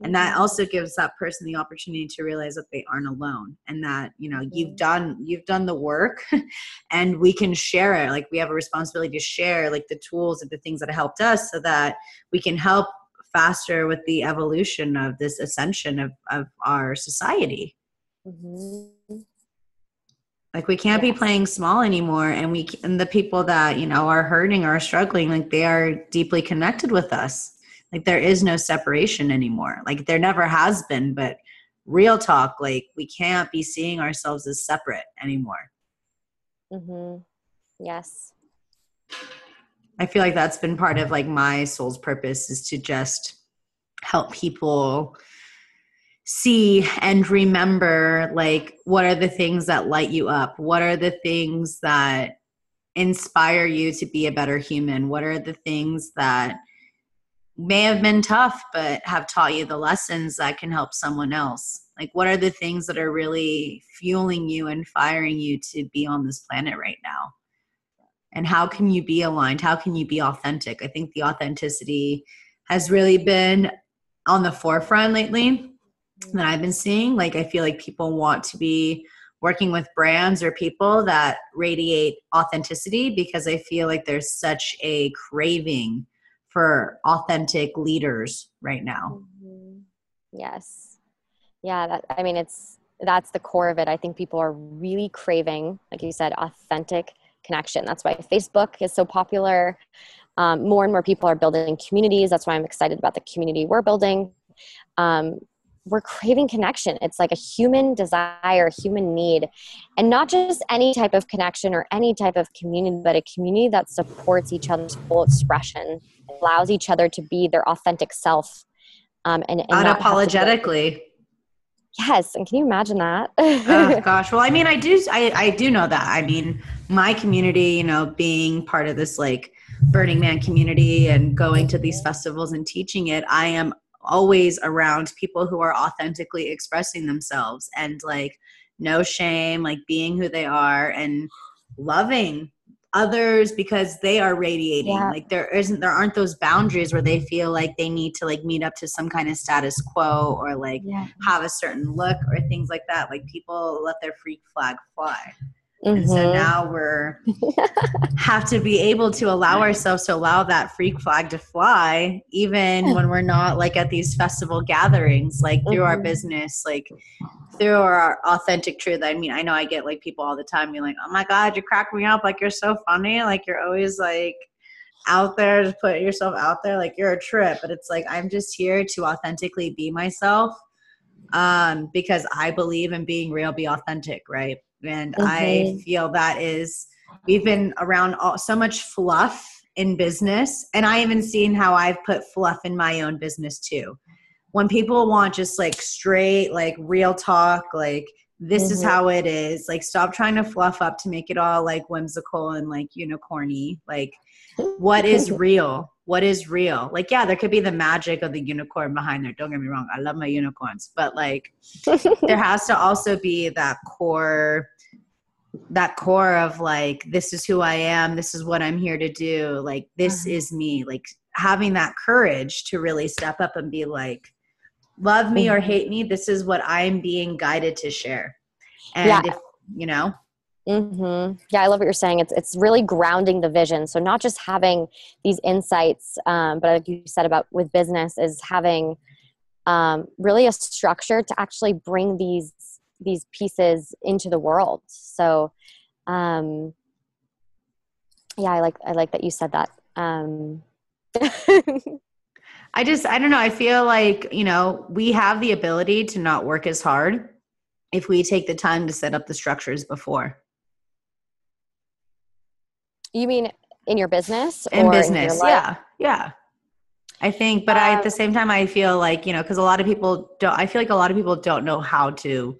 and that mm-hmm. also gives that person the opportunity to realize that they aren't alone and that you know you've done you've done the work <laughs> and we can share it like we have a responsibility to share like the tools and the things that helped us so that we can help faster with the evolution of this ascension of, of our society. Mm-hmm. Like we can't be playing small anymore, and we and the people that you know are hurting or are struggling, like they are deeply connected with us. Like there is no separation anymore. Like there never has been, but real talk, like we can't be seeing ourselves as separate anymore. Mm-hmm. Yes. I feel like that's been part of like my soul's purpose is to just help people see and remember like what are the things that light you up? What are the things that inspire you to be a better human? What are the things that may have been tough but have taught you the lessons that can help someone else? Like what are the things that are really fueling you and firing you to be on this planet right now? and how can you be aligned how can you be authentic i think the authenticity has really been on the forefront lately that i've been seeing like i feel like people want to be working with brands or people that radiate authenticity because i feel like there's such a craving for authentic leaders right now mm-hmm. yes yeah that i mean it's that's the core of it i think people are really craving like you said authentic connection. That's why Facebook is so popular. Um, more and more people are building communities. That's why I'm excited about the community we're building. Um, we're craving connection. It's like a human desire, human need, and not just any type of connection or any type of community, but a community that supports each other's full expression, allows each other to be their authentic self, um, and, and unapologetically. Yes, and can you imagine that? oh <laughs> gosh. Well, I mean, I do I I do know that. I mean, my community, you know, being part of this like Burning Man community and going to these festivals and teaching it, I am always around people who are authentically expressing themselves and like no shame, like being who they are and loving others because they are radiating yeah. like there isn't there aren't those boundaries where they feel like they need to like meet up to some kind of status quo or like yeah. have a certain look or things like that like people let their freak flag fly Mm-hmm. And so mm-hmm. now we're <laughs> have to be able to allow ourselves to allow that freak flag to fly, even when we're not like at these festival gatherings, like through mm-hmm. our business, like through our authentic truth. I mean, I know I get like people all the time being like, "Oh my god, you crack me up! Like you're so funny! Like you're always like." out there to put yourself out there like you're a trip but it's like i'm just here to authentically be myself um because i believe in being real be authentic right and mm-hmm. i feel that is we've been around all, so much fluff in business and i even seen how i've put fluff in my own business too when people want just like straight, like real talk, like this mm-hmm. is how it is, like stop trying to fluff up to make it all like whimsical and like unicorny. Like, what is <laughs> real? What is real? Like, yeah, there could be the magic of the unicorn behind there. Don't get me wrong, I love my unicorns, but like, <laughs> there has to also be that core that core of like this is who i am this is what i'm here to do like this mm-hmm. is me like having that courage to really step up and be like love me mm-hmm. or hate me this is what i'm being guided to share and yeah. if you know mm-hmm. yeah i love what you're saying. It's it's really grounding the vision. So not just having these insights um, but like you said about with business is having um, really a structure to actually bring these these pieces into the world. So um yeah i like i like that you said that. Um <laughs> i just i don't know. I feel like you know we have the ability to not work as hard if we take the time to set up the structures before you mean in your business in business in yeah yeah I think, but um, I, at the um, same time, I feel like, you know, because a lot of people don't, I feel like a lot of people don't know how to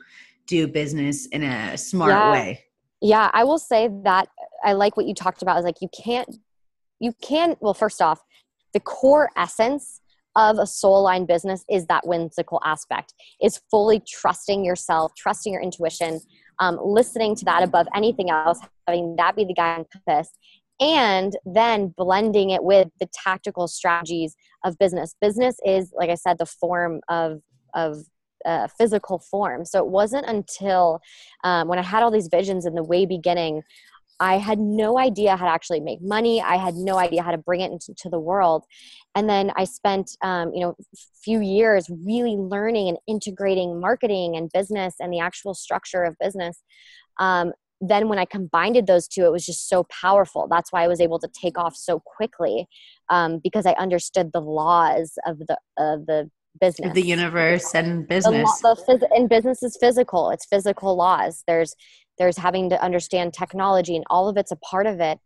do business in a smart yeah. way. Yeah, I will say that I like what you talked about is like you can't you can well first off, the core essence of a soul line business is that whimsical aspect is fully trusting yourself trusting your intuition um, listening to that above anything else having that be the guiding compass and then blending it with the tactical strategies of business business is like i said the form of of uh, physical form. So it wasn't until um, when I had all these visions in the way beginning, I had no idea how to actually make money. I had no idea how to bring it into the world. And then I spent, um, you know, a few years really learning and integrating marketing and business and the actual structure of business. Um, then when I combined those two, it was just so powerful. That's why I was able to take off so quickly um, because I understood the laws of the of the business the universe and business the, the phys- and business is physical it's physical laws there's there's having to understand technology and all of it's a part of it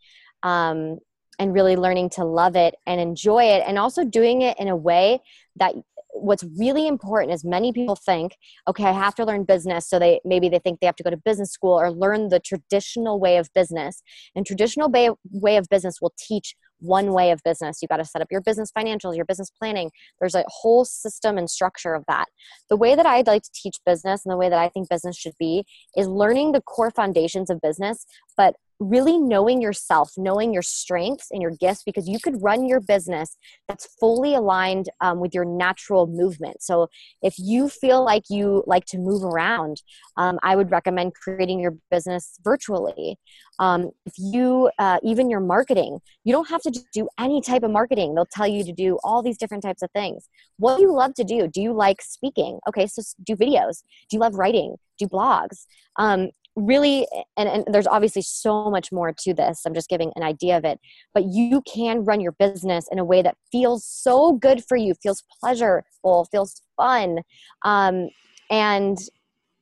um, and really learning to love it and enjoy it and also doing it in a way that what's really important is many people think okay i have to learn business. So they maybe they think they have to go to business school or learn the traditional way of business. And traditional way, way of business will teach one way of business. You got to set up your business financials, your business planning. There's a whole system and structure of that. The way that I'd like to teach business and the way that I think business should be is learning the core foundations of business, but really knowing yourself, knowing your strengths and your gifts, because you could run your business that's fully aligned um, with your natural movement. So, if you feel like you like to move around, um, I would recommend creating your business virtually. Um, if you, uh, even your marketing, you don't have to do any type of marketing. They'll tell you to do all these different types of things. What do you love to do? Do you like speaking? Okay, so do videos. Do you love writing? Do blogs? Really and, and there's obviously so much more to this. I'm just giving an idea of it. But you can run your business in a way that feels so good for you feels pleasurable feels fun. Um, and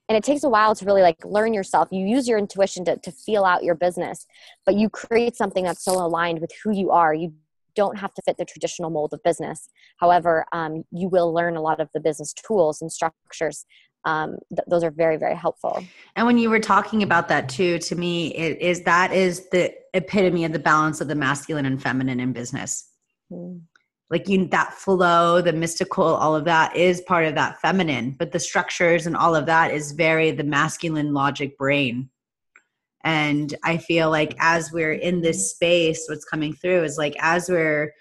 and it takes a while to really like learn yourself. You use your intuition to, to feel out your business but you create something that's so aligned with who you are. You don't have to fit the traditional mold of business. However um, you will learn a lot of the business tools and structures um, th- those are very very helpful. And when you were talking about that too to me it is that is the epitome of the balance of the masculine and feminine in business. Mm. like you that flow the mystical all of that is part of that feminine but the structures and all of that is very the masculine logic brain. And i feel like as we're in this space what's coming through is like as we're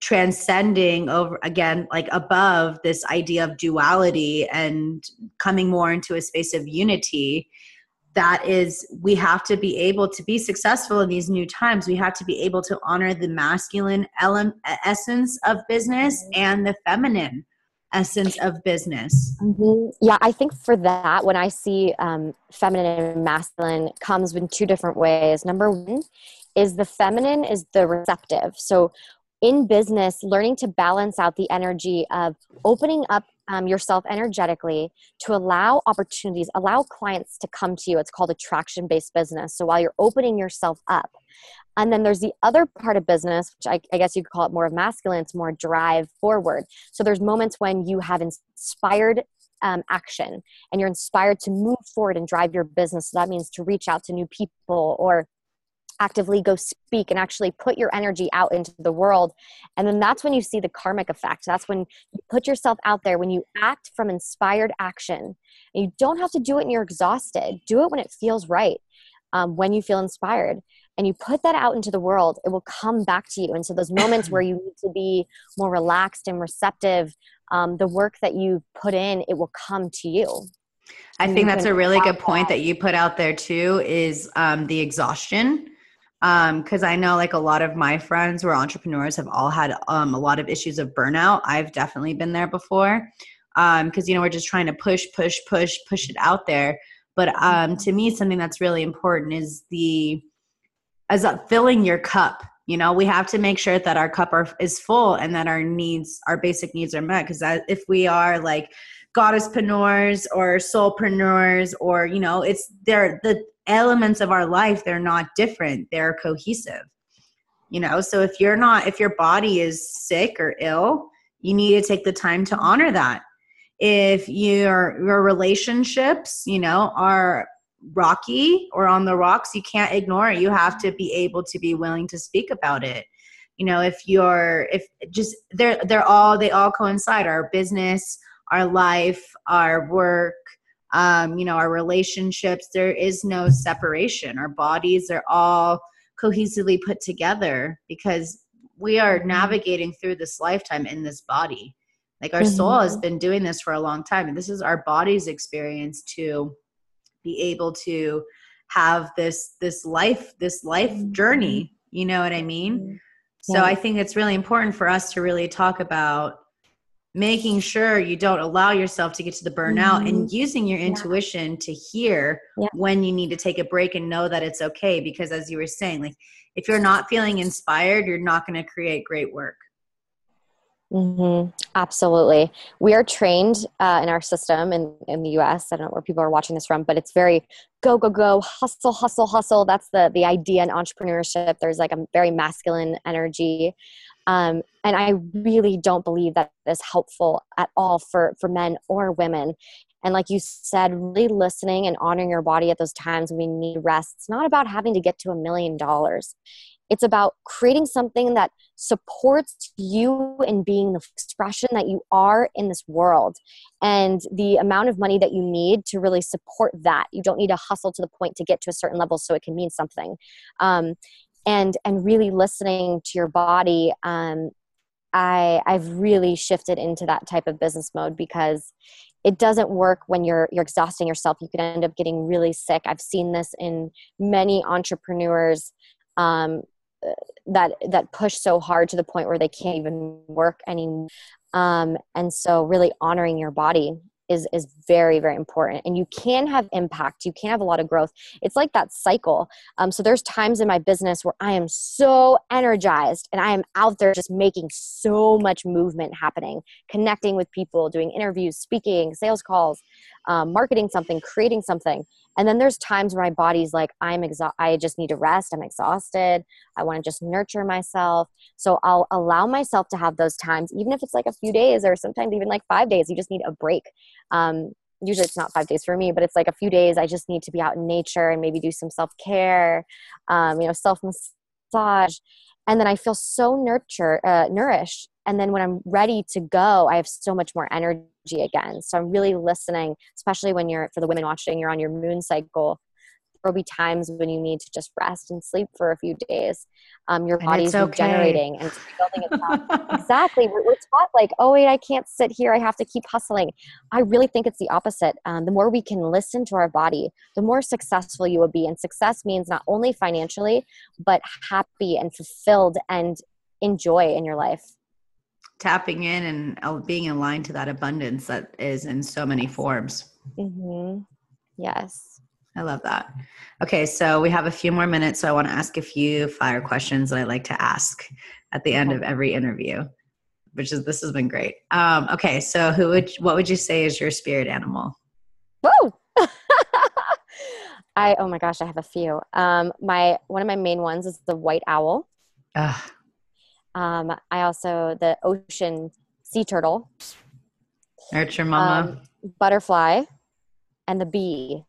transcending over again like above this idea of duality and coming more into a space of unity that is we have to be able to be successful in these new times. We have to be able to honor the masculine essence of business and the feminine essence of business. Mm-hmm. yeah i think for that when i see um, feminine and masculine comes in two different ways. Number one is the feminine is the receptive. So in business, learning to balance out the energy of opening up um, yourself energetically to allow opportunities, allow clients to come to you. It's called attraction based business. So while you're opening yourself up, and then there's the other part of business, which I, I, guess you could call it more of masculine, it's more drive forward. So there's moments when you have inspired um, action and you're inspired to move forward and drive your business. So that means to reach out to new people or actively go speak and actually put your energy out into the world. And then that's when you see the karmic effect. That's when you put yourself out there, when you act from inspired action. And you don't have to do it when you're exhausted, do it when it feels right, um, when you feel inspired. And you put that out into the world, it will come back to you. And so, those moments where you need to be more relaxed and receptive, um, the work that you put in, it will come to you. I think that's a really good point that you put out there too is um, the exhaustion because um, I know like a lot of my friends who are entrepreneurs have all had um, a lot of issues of burnout. I've definitely been there before because um, you know we're just trying to push, push, push, push it out there. But um, to me, something that's really important is the as filling your cup. You know, we have to make sure that our cup are, is full and that our needs, our basic needs, are met. Because if we are like goddesspreneurs or soulpreneurs, or you know, it's they're the elements of our life they're not different they're cohesive. You know so if you're not if your body is sick or ill you need to take the time to honor that. If your your relationships you know are rocky or on the rocks you can't ignore it. You have to be able to be willing to speak about it. You know if you're if just they're they're all they all coincide. Our business our life our work um, you know our relationships there is no separation our bodies are all cohesively put together because we are mm-hmm. navigating through this lifetime in this body like our mm-hmm. soul has been doing this for a long time and this is our body's experience to be able to have this this life this life mm-hmm. journey you know what i mean mm-hmm. so i think it's really important for us to really talk about making sure you don't allow yourself to get to the burnout mm-hmm. and using your intuition yeah. to hear yeah. when you need to take a break and know that it's okay because as you were saying like if you're not feeling inspired you're not going to create great work Mm-hmm. Absolutely. We are trained uh, in our system in, in the US. I don't know where people are watching this from, but it's very go, go, go, hustle, hustle, hustle. That's the, the idea in entrepreneurship. There's like a very masculine energy. Um, and I really don't believe that is helpful at all for, for men or women. And like you said, really listening and honoring your body at those times when we need rest. It's not about having to get to a million dollars. It's about creating something that supports you in being the expression that you are in this world and the amount of money that you need to really support that. You don't need to hustle to the point to get to a certain level so it can mean something. Um, and and really listening to your body um, I, I've really shifted into that type of business mode because it doesn't work when you're you're exhausting yourself. You can end up getting really sick. I've seen this in many entrepreneurs um, that that push so hard to the point where they can't even work anymore. Um, and so, really honoring your body is is very very important and you can have impact. You can have a lot of growth. It's like that cycle. Um, so there's times in my business where i am so energized and i am out there just making so much movement happening connecting with people doing interviews speaking sales calls um, marketing something creating something. And then there's times where my body's like i'm exhausted i just need to rest. I'm exhausted. I want to just nurture myself. So i'll allow myself to have those times even if it's like a few days or sometimes even like five days you just need a break. Um, usually it's not five days for me but it's like a few days i just need to be out in nature and maybe do some self-care um, you know self massage and then i feel so nurture uh, nourished and then when i'm ready to go i have so much more energy again so i'm really listening especially when you're for the women watching you're on your moon cycle there'll be times when you need to just rest and sleep for a few days. Um, your and body's okay. regenerating and building <laughs> itself. exactly. We're, we're, taught like, oh wait, I can't sit here. I have to keep hustling. I really think it's the opposite. Um, the more we can listen to our body, the more successful you will be. And success means not only financially, but happy and fulfilled and enjoy in your life tapping in and uh, being aligned to that abundance that is in so many forms. Mm-hmm. Yes. I love that. Okay, so we have a few more minutes, so I want to ask a few fire questions that I like to ask at the end of every interview, which is this has been great. Um, okay, so who would what would you say is your spirit animal? Woo! <laughs> I oh my gosh, I have a few. Um, my one of my main ones is the white owl. Ugh. Um, I also the ocean sea turtle. Nurture mama. Um, butterfly, and the bee.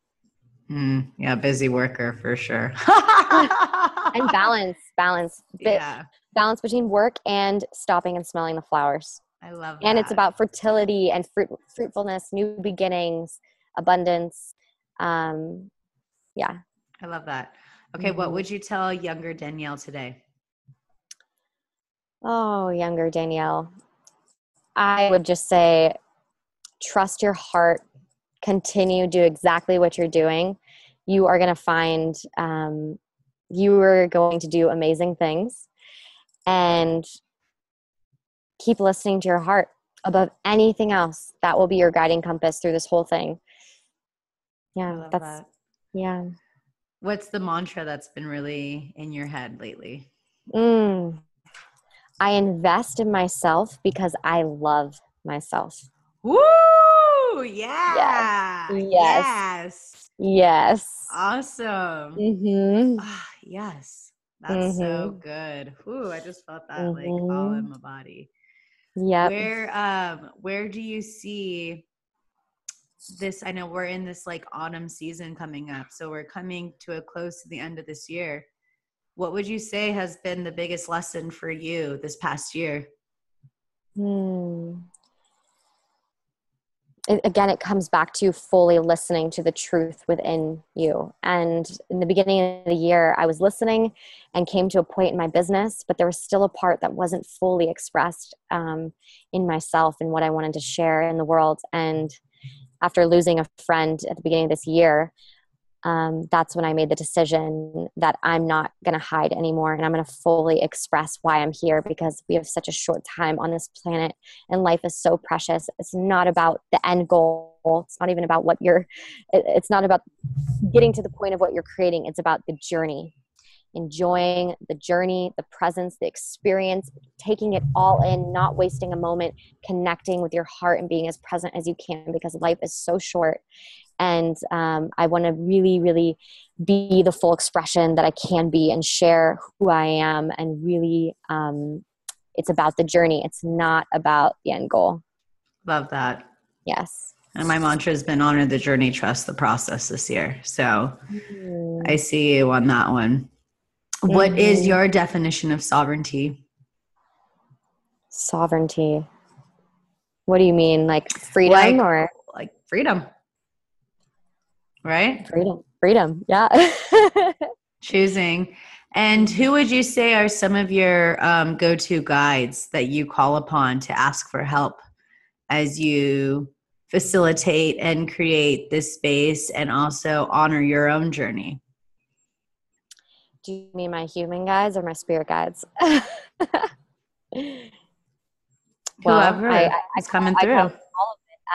Mm, yeah, busy worker for sure. <laughs> and balance, balance, yeah. balance between work and stopping and smelling the flowers. I love. It. And it's about fertility and fruit, fruitfulness, new beginnings, abundance. Um, yeah. I love that. Okay, mm-hmm. what would you tell younger Danielle today? Oh, younger Danielle. I would just say trust your heart, continue, do exactly what you're doing. You are going to find um, you are going to do amazing things and keep listening to your heart above anything else. That will be your guiding compass through this whole thing. Yeah, that's that. Yeah. What's the mantra that's been really in your head lately? Mm. I invest in myself because I love myself. Woo! Yeah. Yes. Yes. Yes. Awesome. Mm-hmm. Oh, yes. That's mm-hmm. so good. Ooh, I just felt that mm-hmm. like all in my body. Yeah. Where um where do you see this i know we're in this like autumn season coming up so we're coming to a close to the end of this year what would you say has been the biggest lesson for you this past year? Hmm. It, again it comes back to fully listening to the truth within you. And in the beginning of the year i was listening and came to a point in my business but there was still a part that wasn't fully expressed um, in myself and what i wanted to share in the world. And after losing a friend at the beginning of this year, um, that's when I made the decision that I'm not going to hide anymore and I'm going to fully express why I'm here because we have such a short time on this planet and life is so precious. It's not about the end goal. It's not even about what you're, it's not about getting to the point of what you're creating. It's about the journey enjoying the journey, the presence, the experience, taking it all in, not wasting a moment, connecting with your heart and being as present as you can because life is so short. And um, I want to really, really be the full expression that I can be and share who I am. And really, um, it's about the journey, it's not about the end goal. Love that. Yes. And my mantra has been honor the journey, trust the process this year. So mm. I see you on that one. What mm-hmm. is your definition of sovereignty? Sovereignty. What do you mean? Like freedom like, or like freedom? Right? Freedom. Freedom. Yeah. <laughs> Choosing. And who would you say are some of your um, go to guides that you call upon to ask for help as you facilitate and create this space and also honor your own journey? do you mean my human guides or my spirit guides? <laughs> well, Whoever I, I, is coming I, through.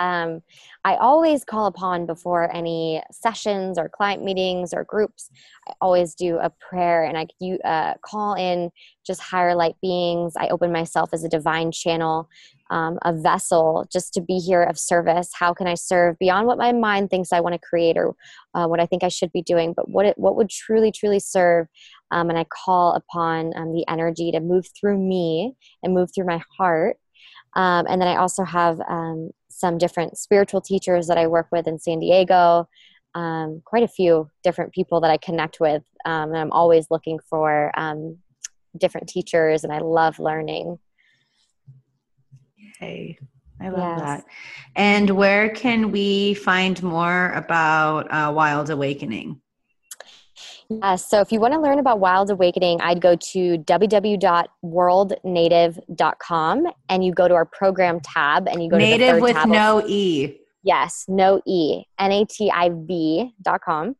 Um, I always call upon before any sessions or client meetings or groups. I always do a prayer and I you, uh, call in just higher light beings. I open myself as a divine channel um, a vessel just to be here of service how can i serve beyond what my mind thinks i want to create or uh, what i think i should be doing but what it, what would truly truly serve um, and i call upon um, the energy to move through me and move through my heart um, and then i also have um, some different spiritual teachers that i work with in san diego um, quite a few different people that i connect with and i'm always looking for different teachers and i love learning Okay. I love yes. that. And where can we find more about uh, Wild Awakening? Yes. So if you want to learn about Wild Awakening, I'd go to www.worldnativ.com and you go to our program tab and you go Native to the Native with tab no E. Yes, no E, N A T I V dot com.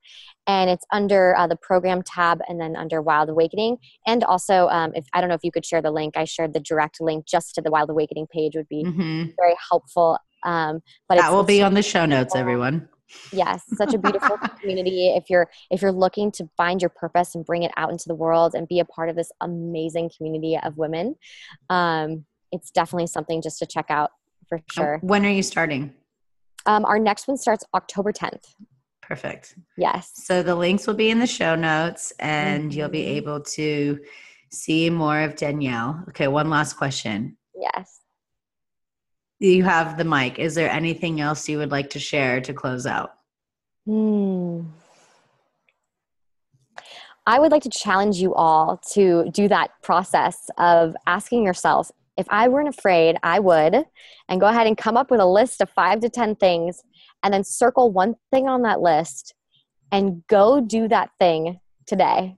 And it's under uh, the program tab and then under Wild Awakening. And also, um, if I don't know if you could share the link, I shared the direct link just to the Wild Awakening page would be mm-hmm. very helpful. Um, but that will be on the show notes, everyone. Yes, such a beautiful <laughs> community. If you're if you're looking to find your purpose and bring it out into the world and be a part of this amazing community of women, um, it's definitely something just to check out for sure. When are you starting? Um, our next one starts October 10th. Perfect. Yes. So the links will be in the show notes and mm-hmm. you'll be mm-hmm. able to see more of Danielle. Okay, one last question. Yes. You have the mic. Is there anything else you would like to share to close out? Hmm. I would like to challenge you all to do that process of asking yourself if I weren't afraid, I would, and go ahead and come up with a list of five to 10 things and then circle one thing on that list and go do that thing today.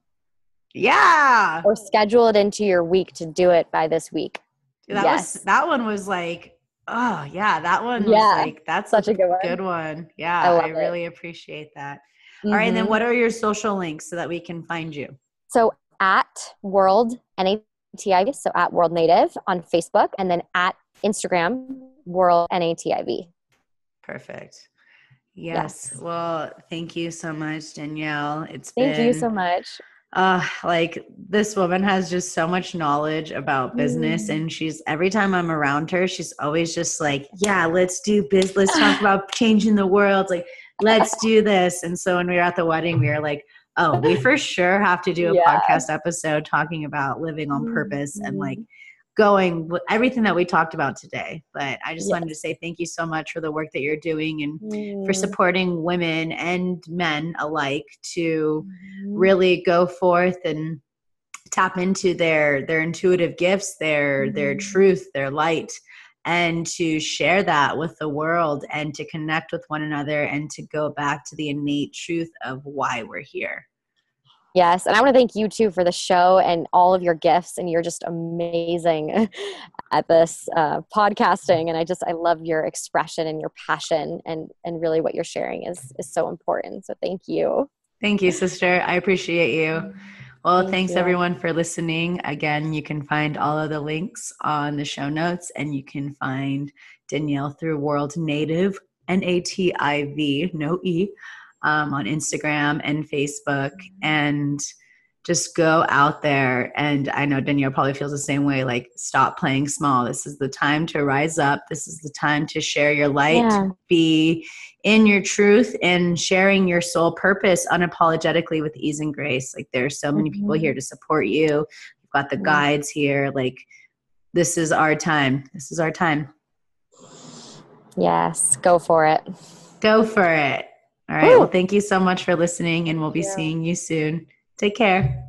Yeah. Or schedule it into your week to do it by this week. That yes. was that one was like, oh yeah, that one yeah. like that's such a, good one. Good one. Yeah, I, I really appreciate that. Mm-hmm. All right, and then mm-hmm. what are your social links so that we can find you? So at World NATIV, so at World Nativ on Facebook, and then at Instagram, World NATIV. Perfect. Yes. yes. Well, thank you so much, Danielle. It's thank been, you so much. Uh, like this woman has just so much knowledge about business, mm. and she's every time I'm around her, she's always just like, "Yeah, let's do business. Let's talk about <laughs> changing the world. Like, let's do this." And so when we were at the wedding, we were like, "Oh, we for sure have to do a yeah. podcast episode talking about living on purpose mm-hmm. and like." Mm-hmm going with everything that we talked about today. But I just yes. wanted to say thank you so much for the work that you're doing and mm. for supporting women and men alike to mm. really go forth and tap into their their intuitive gifts, their mm. their truth, their light and to share that with the world and to connect with one another and to go back to the innate truth of why we're here. Yes, and I want to thank you too for the show and all of your gifts, and you're just amazing <laughs> at this uh, podcasting. And I just I love your expression and your passion, and and really what you're sharing is is so important. So thank you. Thank you, sister. I appreciate you. Well, Thank thanks you. everyone for listening. Again, you can find all of the links on the show notes, and you can find Danielle through World Nativ, N A T I V, no E um, on Instagram and Facebook and just go out there. And i know danielle probably feels the same way like stop playing small. This is the time to rise up. This is the time to share your light yeah. be in your truth and sharing your soul purpose unapologetically with ease and grace. Like there's so many mm-hmm. people here to support you. You've got the guides here. Like this is our time. This is our time. Yes. Go for it. Go for it all right. Well, thank you so much for listening, and we'll be yeah. seeing you soon. Take care.